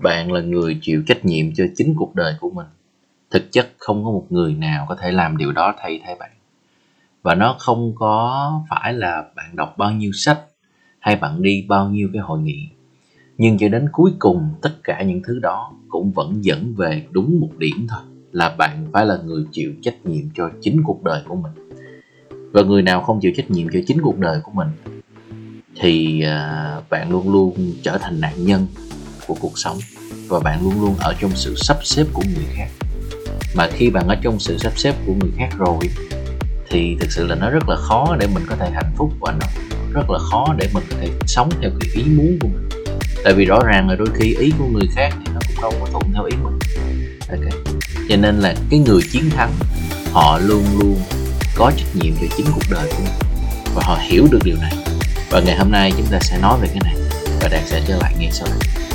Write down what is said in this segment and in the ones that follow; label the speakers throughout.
Speaker 1: bạn là người chịu trách nhiệm cho chính cuộc đời của mình. Thực chất không có một người nào có thể làm điều đó thay thế bạn. Và nó không có phải là bạn đọc bao nhiêu sách hay bạn đi bao nhiêu cái hội nghị. Nhưng cho đến cuối cùng, tất cả những thứ đó cũng vẫn dẫn về đúng một điểm thôi, là bạn phải là người chịu trách nhiệm cho chính cuộc đời của mình. Và người nào không chịu trách nhiệm cho chính cuộc đời của mình, thì à, bạn luôn luôn trở thành nạn nhân của cuộc sống và bạn luôn luôn ở trong sự sắp xếp của người khác. Mà khi bạn ở trong sự sắp xếp của người khác rồi, thì thực sự là nó rất là khó để mình có thể hạnh phúc và nó rất là khó để mình có thể sống theo cái ý muốn của mình. Tại vì rõ ràng là đôi khi ý của người khác thì nó cũng đâu có thuận theo ý mình. Ok. Cho nên là cái người chiến thắng, họ luôn luôn có trách nhiệm về chính cuộc đời của mình. Và họ hiểu được điều này. Và ngày hôm nay chúng ta sẽ nói về cái này. Và đạt sẽ trở lại ngay sau đây.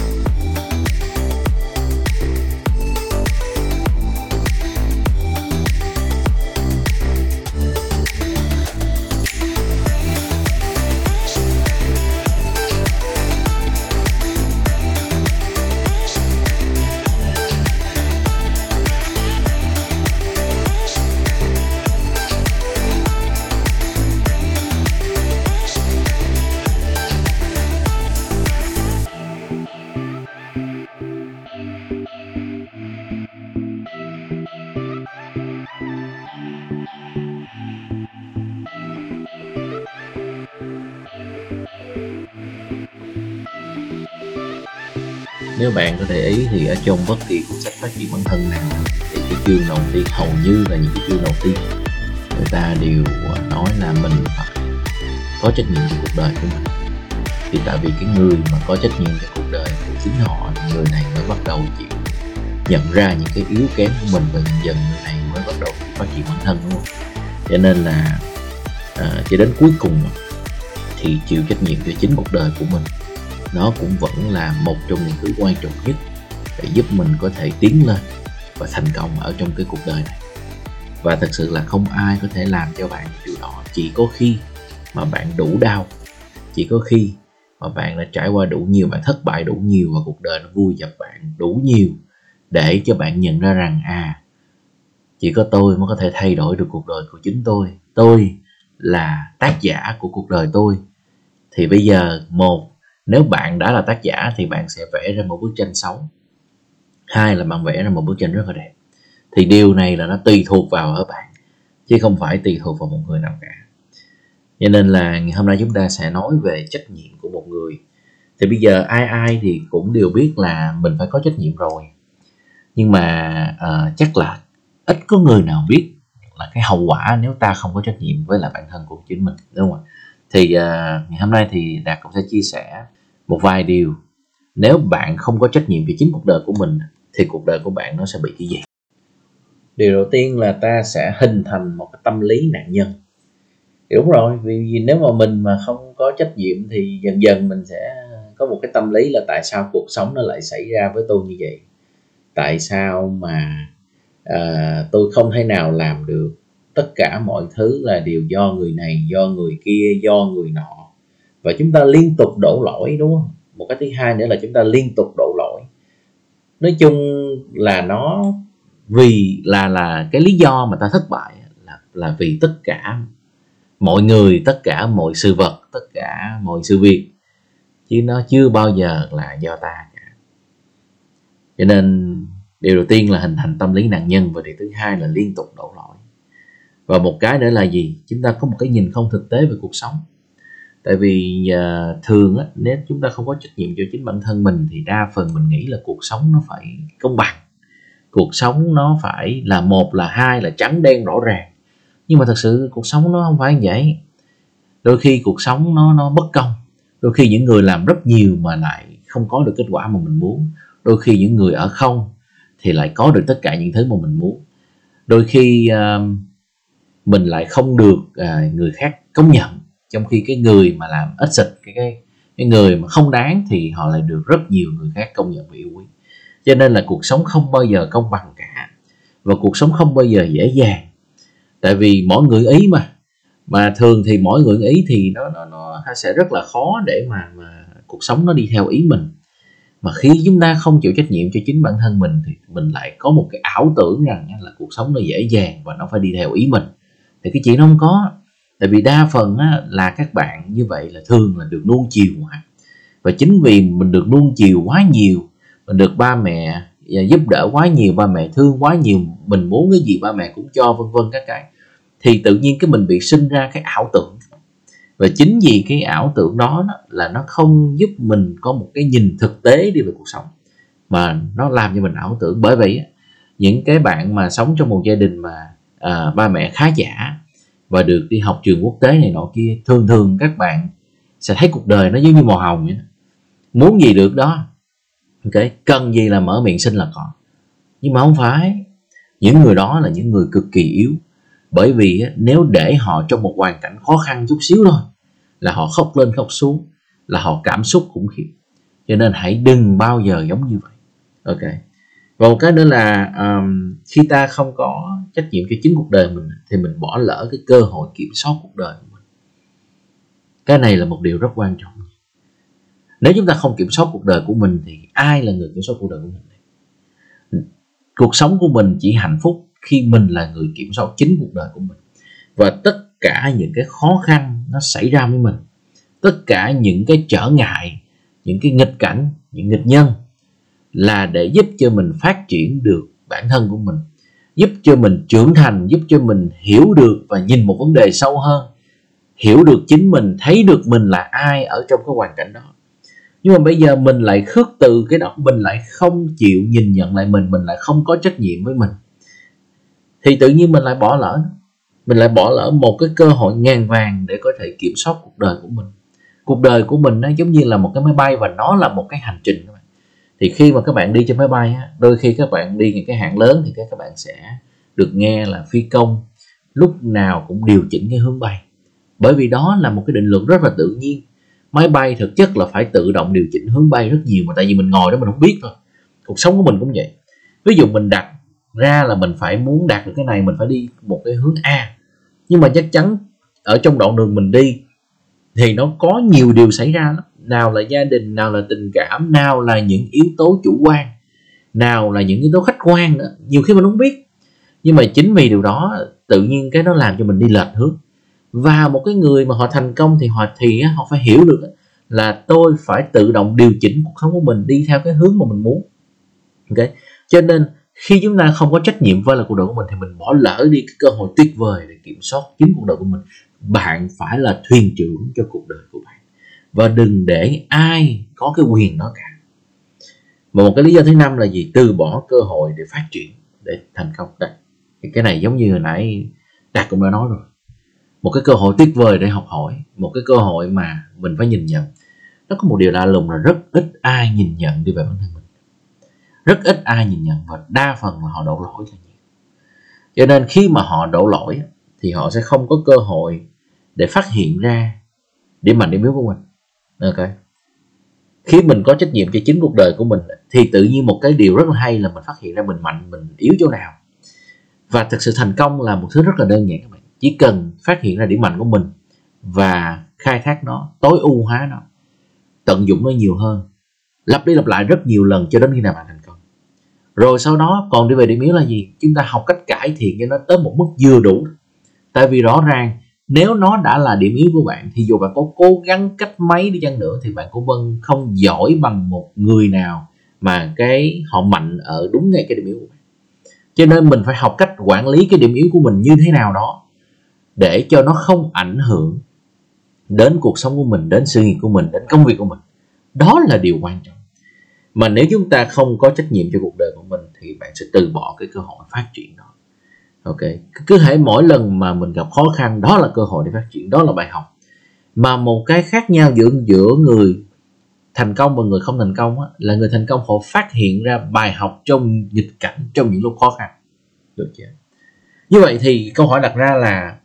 Speaker 1: Nếu bạn có để ý thì ở trong bất kỳ cuốn sách phát triển bản thân nào thì cái chương đầu tiên hầu như là những cái chương đầu tiên người ta đều à, nói là mình phải có trách nhiệm cho cuộc đời của mình. Thì tại vì cái người mà có trách nhiệm cho cuộc đời của chính họ người này mới bắt đầu chịu nhận ra những cái yếu kém của mình và dần dần người này mới bắt đầu phát triển bản thân đúng không? Cho nên là à, cho đến cuối cùng thì chịu trách nhiệm cho chính cuộc đời của mình nó cũng vẫn là một trong những thứ quan trọng nhất để giúp mình có thể tiến lên và thành công ở trong cái cuộc đời này. Và thật sự là không ai có thể làm cho bạn điều đó. Chỉ có khi mà bạn đủ đau, chỉ có khi mà bạn đã trải qua đủ nhiều, bạn thất bại đủ nhiều và cuộc đời nó vui dập bạn đủ nhiều để cho bạn nhận ra rằng à chỉ có tôi mới có thể thay đổi được cuộc đời của chính tôi. Tôi là tác giả của cuộc đời tôi. Thì bây giờ, một nếu bạn đã là tác giả thì bạn sẽ vẽ ra một bức tranh xấu, hai là bạn vẽ ra một bức tranh rất là đẹp. Thì điều này là nó tùy thuộc vào ở bạn chứ không phải tùy thuộc vào một người nào cả. Cho nên là hôm nay chúng ta sẽ nói về trách nhiệm của một người. Thì bây giờ ai ai thì cũng đều biết là mình phải có trách nhiệm rồi. Nhưng mà uh, chắc là ít có người nào biết là cái hậu quả nếu ta không có trách nhiệm với lại bản thân của chính mình đúng không ạ? Thì uh, ngày hôm nay thì đạt cũng sẽ chia sẻ một vài điều. Nếu bạn không có trách nhiệm về chính cuộc đời của mình thì cuộc đời của bạn nó sẽ bị cái gì? Điều đầu tiên là ta sẽ hình thành một cái tâm lý nạn nhân. Thì đúng rồi vì nếu mà mình mà không có trách nhiệm thì dần dần mình sẽ có một cái tâm lý là tại sao cuộc sống nó lại xảy ra với tôi như vậy? Tại sao mà à, tôi không thể nào làm được tất cả mọi thứ là đều do người này do người kia do người nọ? Và chúng ta liên tục đổ lỗi, đúng không? Một cái thứ hai nữa là chúng ta liên tục đổ lỗi. Nói chung là nó vì là là cái lý do mà ta thất bại là là vì tất cả mọi người, tất cả mọi sự vật, tất cả mọi sự việc. Chứ nó chưa bao giờ là do ta cả. Cho nên điều đầu tiên là hình thành tâm lý nạn nhân và điều thứ hai là liên tục đổ lỗi. Và một cái nữa là gì? Chúng ta có một cái nhìn không thực tế về cuộc sống tại vì uh, thường á, nếu chúng ta không có trách nhiệm cho chính bản thân mình thì đa phần mình nghĩ là cuộc sống nó phải công bằng. Cuộc sống nó phải là một là hai là trắng đen rõ ràng. Nhưng mà thật sự cuộc sống nó không phải như vậy. Đôi khi cuộc sống nó nó bất công. Đôi khi những người làm rất nhiều mà lại không có được kết quả mà mình muốn. Đôi khi những người ở không thì lại có được tất cả những thứ mà mình muốn. Đôi khi uh, mình lại không được uh, người khác công nhận trong khi cái người mà làm ít xịt cái cái cái người mà không đáng thì họ lại được rất nhiều người khác công nhận và yêu quý cho nên là cuộc sống không bao giờ công bằng cả. Và cuộc sống không bao giờ dễ dàng. Tại vì mỗi người ý mà. Mà thường thì mỗi người ý thì nó nó nó sẽ rất là khó để mà mà cuộc sống nó đi theo ý mình. Mà khi chúng ta không chịu trách nhiệm cho chính bản thân mình thì mình lại có một cái ảo tưởng rằng là cuộc sống nó dễ dàng và nó phải đi theo ý mình. Thì cái chuyện nó không có tại vì đa phần á, là các bạn như vậy là thường là được nuông chiều quá và chính vì mình được nuông chiều quá nhiều mình được ba mẹ và giúp đỡ quá nhiều ba mẹ thương quá nhiều mình muốn cái gì ba mẹ cũng cho vân vân các cái thì tự nhiên cái mình bị sinh ra cái ảo tưởng. Và chính vì cái ảo tưởng đó, đó là nó không giúp mình có một cái nhìn thực tế đi về cuộc sống mà nó làm cho mình ảo tưởng. Bởi vậy những cái bạn mà sống trong một gia đình mà à, ba mẹ khá giả và được đi học trường quốc tế này nọ kia, thường thường các bạn sẽ thấy cuộc đời nó giống như màu hồng vậy đó. muốn gì được đó. Ok, cần gì là mở miệng xin là có. Nhưng mà không phải. Những người đó là những người cực kỳ yếu. Bởi vì nếu để họ trong một hoàn cảnh khó khăn chút xíu thôi, là họ khóc lên khóc xuống, là họ cảm xúc khủng khiếp. Cho nên hãy đừng bao giờ giống như vậy. Ok và một cái nữa là um, khi ta không có trách nhiệm cho chính cuộc đời mình thì mình bỏ lỡ cái cơ hội kiểm soát cuộc đời của mình. Cái này là một điều rất quan trọng. Nếu chúng ta không kiểm soát cuộc đời của mình thì ai là người kiểm soát cuộc đời của mình? Cuộc sống của mình chỉ hạnh phúc khi mình là người kiểm soát chính cuộc đời của mình. Và tất cả những cái khó khăn nó xảy ra với mình tất cả những cái trở ngại những cái nghịch cảnh những nghịch nhân là để giúp cho mình phát triển được bản thân của mình, giúp cho mình trưởng thành, giúp cho mình hiểu được và nhìn một vấn đề sâu hơn, hiểu được chính mình, thấy được mình là ai ở trong cái hoàn cảnh đó. Nhưng mà bây giờ mình lại khước từ cái đó, mình lại không chịu nhìn nhận lại mình mình lại không có trách nhiệm với mình. Thì tự nhiên mình lại bỏ lỡ, mình lại bỏ lỡ một cái cơ hội ngàn vàng để có thể kiểm soát cuộc đời của mình. Cuộc đời của mình nó giống như là một cái máy bay và nó là một cái hành trình thì khi mà các bạn đi trên máy bay á, đôi khi các bạn đi những cái hãng lớn thì các bạn sẽ được nghe là phi công lúc nào cũng điều chỉnh cái hướng bay. Bởi vì đó là một cái định luật rất là tự nhiên. Máy bay thực chất là phải tự động điều chỉnh hướng bay rất nhiều mà tại vì mình ngồi đó mình không biết thôi. Cuộc sống của mình cũng vậy. Ví dụ mình đặt ra là mình phải muốn đạt được cái này mình phải đi một cái hướng A. Nhưng mà chắc chắn ở trong đoạn đường mình đi thì nó có nhiều điều xảy ra lắm nào là gia đình, nào là tình cảm, nào là những yếu tố chủ quan, nào là những yếu tố khách quan nữa. Nhiều khi mình không biết. Nhưng mà chính vì điều đó, tự nhiên cái nó làm cho mình đi lệch hướng. Và một cái người mà họ thành công thì họ thì họ phải hiểu được là tôi phải tự động điều chỉnh cuộc sống của mình đi theo cái hướng mà mình muốn. Ok? Cho nên, khi chúng ta không có trách nhiệm với là cuộc đời của mình thì mình bỏ lỡ đi cái cơ hội tuyệt vời để kiểm soát chính cuộc đời của mình. Bạn phải là thuyền trưởng cho cuộc đời của bạn và đừng để ai có cái quyền đó cả. Và một cái lý do thứ năm là gì? Từ bỏ cơ hội để phát triển, để thành công. Đây. Thì cái này giống như hồi nãy đạt cũng đã nói rồi. Một cái cơ hội tuyệt vời để học hỏi, một cái cơ hội mà mình phải nhìn nhận. Nó có một điều lạ lùng là rất ít ai nhìn nhận đi về bản thân mình. Rất ít ai nhìn nhận và đa phần là họ đổ lỗi cho nhiều. Cho nên khi mà họ đổ lỗi, thì họ sẽ không có cơ hội để phát hiện ra điểm mạnh, điểm yếu của mình ok. Khi mình có trách nhiệm cho chính cuộc đời của mình thì tự nhiên một cái điều rất là hay là mình phát hiện ra mình mạnh, mình yếu chỗ nào. Và thực sự thành công là một thứ rất là đơn giản các bạn. Chỉ cần phát hiện ra điểm mạnh của mình và khai thác nó, tối ưu hóa nó, tận dụng nó nhiều hơn, lặp đi lặp lại rất nhiều lần cho đến khi nào bạn thành công. Rồi sau đó, còn đi về điểm yếu là gì? Chúng ta học cách cải thiện cho nó tới một mức vừa đủ. Tại vì rõ ràng nếu nó đã là điểm yếu của bạn, thì dù bạn có cố gắng cách mấy đi chăng nữa, thì bạn cũng vẫn không giỏi bằng một người nào mà cái họ mạnh ở đúng ngay cái điểm yếu của bạn. Cho nên mình phải học cách quản lý cái điểm yếu của mình như thế nào đó, để cho nó không ảnh hưởng đến cuộc sống của mình, đến sự nghiệp của mình, đến công việc của mình. Đó là điều quan trọng. Mà nếu chúng ta không có trách nhiệm cho cuộc đời của mình, thì bạn sẽ từ bỏ cái cơ hội phát triển đó ok. Cứ hãy mỗi lần mà mình gặp khó khăn đó là cơ hội để phát triển đó là bài học. Mà một cái khác nhau giữa giữa người thành công và người không thành công á, là người thành công họ phát hiện ra bài học trong nghịch cảnh trong những lúc khó khăn. Được chưa? Như vậy thì câu hỏi đặt ra là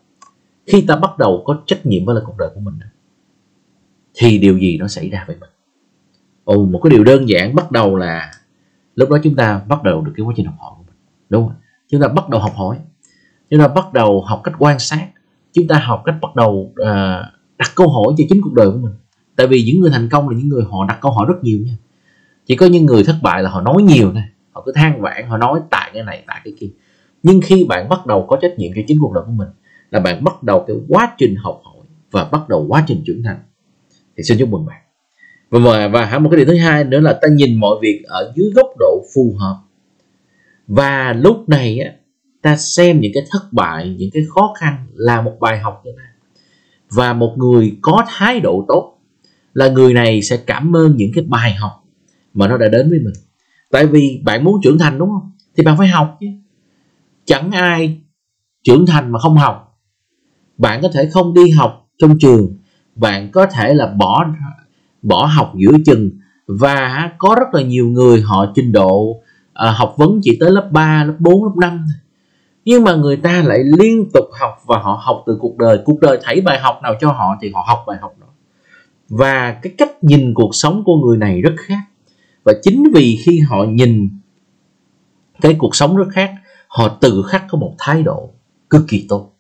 Speaker 1: khi ta bắt đầu có trách nhiệm với là cuộc đời của mình thì điều gì nó xảy ra với mình? Ồ, một cái điều đơn giản bắt đầu là lúc đó chúng ta bắt đầu được cái quá trình học hỏi của mình đúng không chúng ta bắt đầu học hỏi. Chúng ta bắt đầu học cách quan sát. Chúng ta học cách bắt đầu uh, đặt câu hỏi cho chính cuộc đời của mình. Tại vì những người thành công là những người họ đặt câu hỏi rất nhiều nha. Chỉ có những người thất bại là họ nói nhiều thôi. Họ cứ than vãn họ nói tại cái này tại cái kia. Nhưng khi bạn bắt đầu có trách nhiệm cho chính cuộc đời của mình là bạn bắt đầu cái quá trình học hỏi và bắt đầu quá trình trưởng thành. Thì xin chúc mừng bạn. Và và một cái điều thứ hai nữa là ta nhìn mọi việc ở dưới góc độ phù hợp và lúc này á, ta xem những cái thất bại, những cái khó khăn là một bài học cho ta và một người có thái độ tốt là người này sẽ cảm ơn những cái bài học mà nó đã đến với mình. Tại vì bạn muốn trưởng thành đúng không? Thì bạn phải học chứ. Chẳng ai trưởng thành mà không học. Bạn có thể không đi học trong trường, bạn có thể là bỏ bỏ học giữa chừng. Và có rất là nhiều người họ trình độ à, học vấn chỉ tới lớp 3, lớp 4, lớp 5 nhưng mà người ta lại liên tục học và họ học từ cuộc đời. Cuộc đời thấy bài học nào cho họ thì họ học bài học đó. Và cái cách nhìn cuộc sống của người này rất khác. Và chính vì khi họ nhìn cái cuộc sống rất khác họ tự khắc có một thái độ cực kỳ tốt.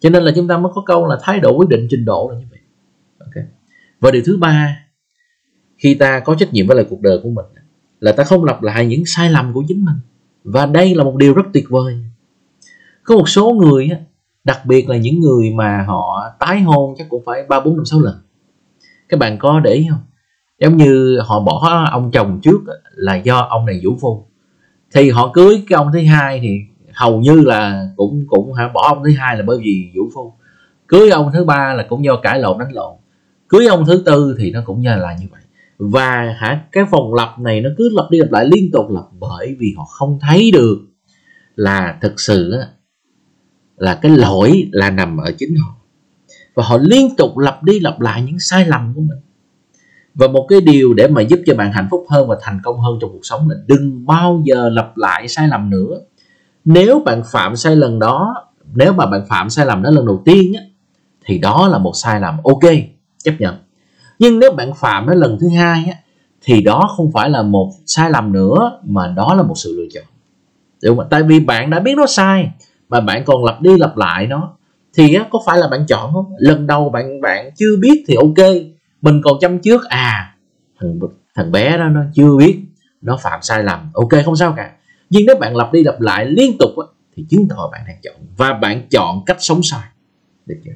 Speaker 1: Cho nên là chúng ta mới có câu là thái độ quyết định trình độ là như vậy. Okay. và điều thứ ba khi ta có trách nhiệm với lại cuộc đời của mình là ta không lặp lại những sai lầm của chính mình. Và đây là một điều rất tuyệt vời. Có một số người đặc biệt là những người mà họ tái hôn chắc cũng phải ba bốn năm sáu lần. Các bạn có để ý không? Giống như họ bỏ ông chồng trước là do ông này vũ phu. Thì họ cưới cái ông thứ hai thì hầu như là cũng cũng hả, bỏ ông thứ hai là bởi vì vũ phu. Cưới ông thứ ba là cũng do cãi lộn đánh lộn. Cưới ông thứ tư thì nó cũng như là như vậy và hả cái vòng lặp này nó cứ lặp đi lặp lại liên tục là bởi vì họ không thấy được là thực sự là cái lỗi là nằm ở chính họ. Và họ liên tục lặp đi lặp lại những sai lầm của mình. Và một cái điều để mà giúp cho bạn hạnh phúc hơn và thành công hơn trong cuộc sống là đừng bao giờ lặp lại sai lầm nữa. Nếu bạn phạm sai lầm đó nếu mà bạn phạm sai lầm đó lần đầu tiên á, thì đó là một sai lầm. Ok chấp nhận nhưng nếu bạn phạm nó lần thứ hai á, thì đó không phải là một sai lầm nữa mà đó là một sự lựa chọn. Đúng không? tại vì bạn đã biết nó sai mà bạn còn lặp đi lặp lại nó thì á, có phải là bạn chọn không? Lần đầu bạn bạn chưa biết thì ok mình còn chăm trước à thằng thằng bé đó nó chưa biết nó phạm sai lầm ok không sao cả. Nhưng nếu bạn lặp đi lặp lại liên tục á, thì chứng tỏ bạn đang chọn và bạn chọn cách sống sai. Được chưa?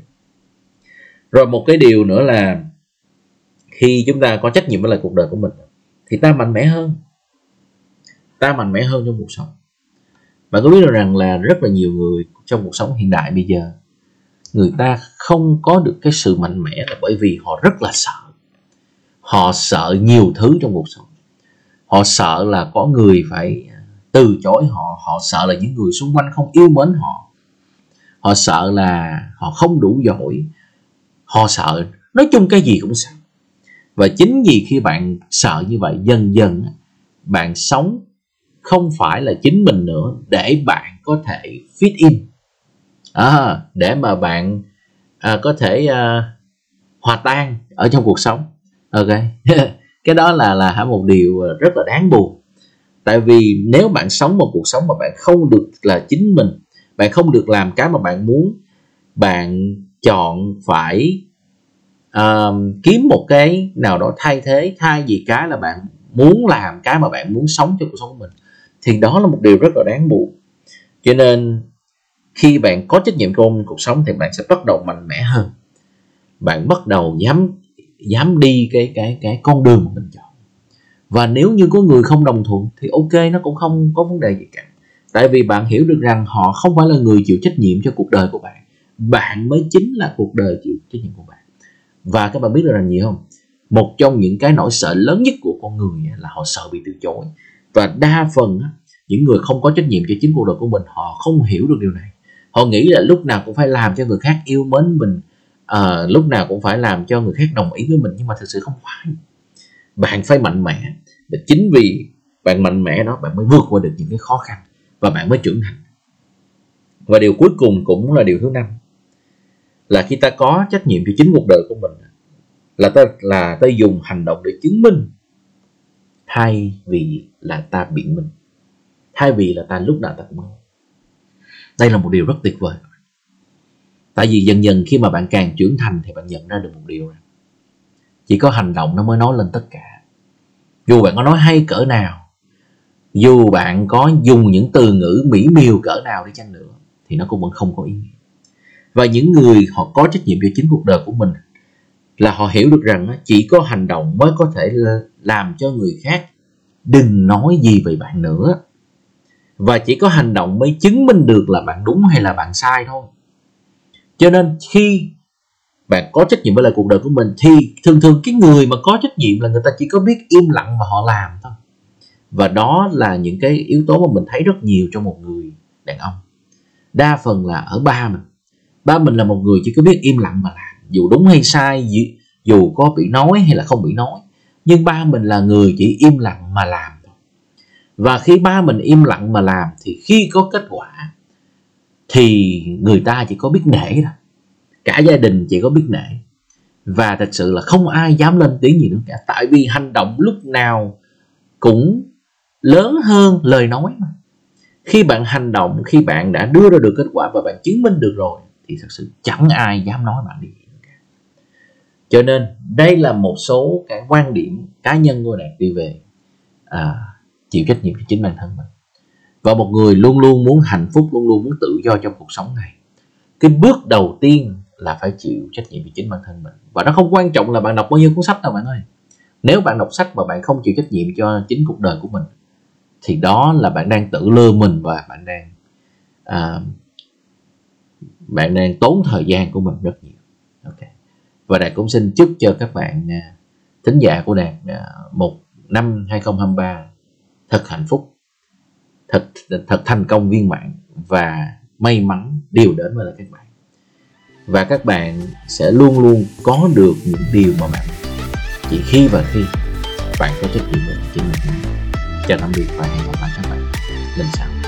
Speaker 1: Rồi một cái điều nữa là khi chúng ta có trách nhiệm với lại cuộc đời của mình, thì ta mạnh mẽ hơn. Ta mạnh mẽ hơn trong cuộc sống. Bạn có biết được rằng là rất là nhiều người trong cuộc sống hiện đại bây giờ, người ta không có được cái sự mạnh mẽ là bởi vì họ rất là sợ. Họ sợ nhiều thứ trong cuộc sống. Họ sợ là có người phải à, từ chối họ. Họ sợ là những người xung quanh không yêu mến họ. Họ sợ là họ không đủ giỏi. Họ sợ, nói chung cái gì cũng sợ và chính vì khi bạn sợ như vậy dần dần bạn sống không phải là chính mình nữa để bạn có thể fit in. À, để mà bạn à, có thể à, hòa tan ở trong cuộc sống. Ok. Cái đó là là một điều rất là đáng buồn. Tại vì nếu bạn sống một cuộc sống mà bạn không được là chính mình bạn không được làm cái mà bạn muốn bạn chọn phải uh, kiếm một cái nào đó thay thế thay vì cái là bạn muốn làm cái mà bạn muốn sống cho cuộc sống của mình thì đó là một điều rất là đáng buồn. Cho nên khi bạn có trách nhiệm trong cuộc sống thì bạn sẽ bắt đầu mạnh mẽ hơn. Bạn bắt đầu dám dám đi cái cái cái con đường mà mình chọn. Và nếu như có người không đồng thuận thì ok nó cũng không có vấn đề gì cả. Tại vì bạn hiểu được rằng họ không phải là người chịu trách nhiệm cho cuộc đời của bạn. Bạn mới chính là cuộc đời chịu trách nhiệm của bạn và các bạn biết được rằng gì không? Một trong những cái nỗi sợ lớn nhất của con người là họ sợ bị từ chối. Và đa phần những người không có trách nhiệm cho chính cuộc đời của mình họ không hiểu được điều này. Họ nghĩ là lúc nào cũng phải làm cho người khác yêu mến mình à, lúc nào cũng phải làm cho người khác đồng ý với mình nhưng mà thực sự không phải. Bạn phải mạnh mẽ và chính vì bạn mạnh mẽ đó bạn mới vượt qua được những cái khó khăn và bạn mới trưởng thành. Và điều cuối cùng cũng là điều thứ năm là khi ta có trách nhiệm cho chính cuộc đời của mình, là ta là ta dùng hành động để chứng minh thay vì là ta biện minh, thay vì là ta lúc nào ta cũng nói. Đây là một điều rất tuyệt vời. Tại vì dần dần khi mà bạn càng trưởng thành thì bạn nhận ra được một điều này. chỉ có hành động nó mới nói lên tất cả. Dù bạn có nói hay cỡ nào, dù bạn có dùng những từ ngữ mỹ miều cỡ nào đi chăng nữa, thì nó cũng vẫn không có ý nghĩa và những người họ có trách nhiệm cho chính cuộc đời của mình là họ hiểu được rằng chỉ có hành động mới có thể làm cho người khác đừng nói gì về bạn nữa. Và chỉ có hành động mới chứng minh được là bạn đúng hay là bạn sai thôi. Cho nên khi bạn có trách nhiệm với lại cuộc đời của mình, thì thường thường cái người mà có trách nhiệm là người ta chỉ có biết im lặng và họ làm thôi. Và đó là những cái yếu tố mà mình thấy rất nhiều trong một người đàn ông. Đa phần là ở ba mình ba mình là một người chỉ có biết im lặng mà làm, dù đúng hay sai, dù dù có bị nói hay là không bị nói. Nhưng ba mình là người chỉ im lặng mà làm và khi ba mình im lặng mà làm thì khi có kết quả, thì người ta chỉ có biết nể thôi. Cả gia đình chỉ có biết nể. Và thật sự là không ai dám lên tiếng gì nữa cả. Tại vì hành động lúc nào cũng lớn hơn lời nói mà. Khi bạn hành động, khi bạn đã đưa ra được kết quả và bạn chứng minh được rồi thì thật sự chẳng ai dám nói bạn đi. gì cả cho nên đây là một số cái quan điểm cá nhân của đạt đi về à, chịu trách nhiệm cho chính bản thân mình. Và một người luôn luôn muốn hạnh phúc luôn luôn muốn tự do trong cuộc sống này cái bước đầu tiên là phải chịu trách nhiệm cho chính bản thân mình. Và nó không quan trọng là bạn đọc bao nhiêu cuốn sách đâu bạn ơi. Nếu bạn đọc sách mà bạn không chịu trách nhiệm cho chính cuộc đời của mình thì đó là bạn đang tự lừa mình và bạn đang à, bạn đang tốn thời gian của mình rất nhiều. Ok. Và đạt cũng xin chúc cho các bạn à, thính giả của đạt à, một năm 2023 thật hạnh phúc, thật thật thành công viên mãn và may mắn điều đến với lại các bạn. Và các bạn sẽ luôn luôn có được những điều mà bạn chỉ khi và khi bạn có trách nhiệm với chính mình. Chào tạm biệt và hẹn gặp lại các bạn lần sau.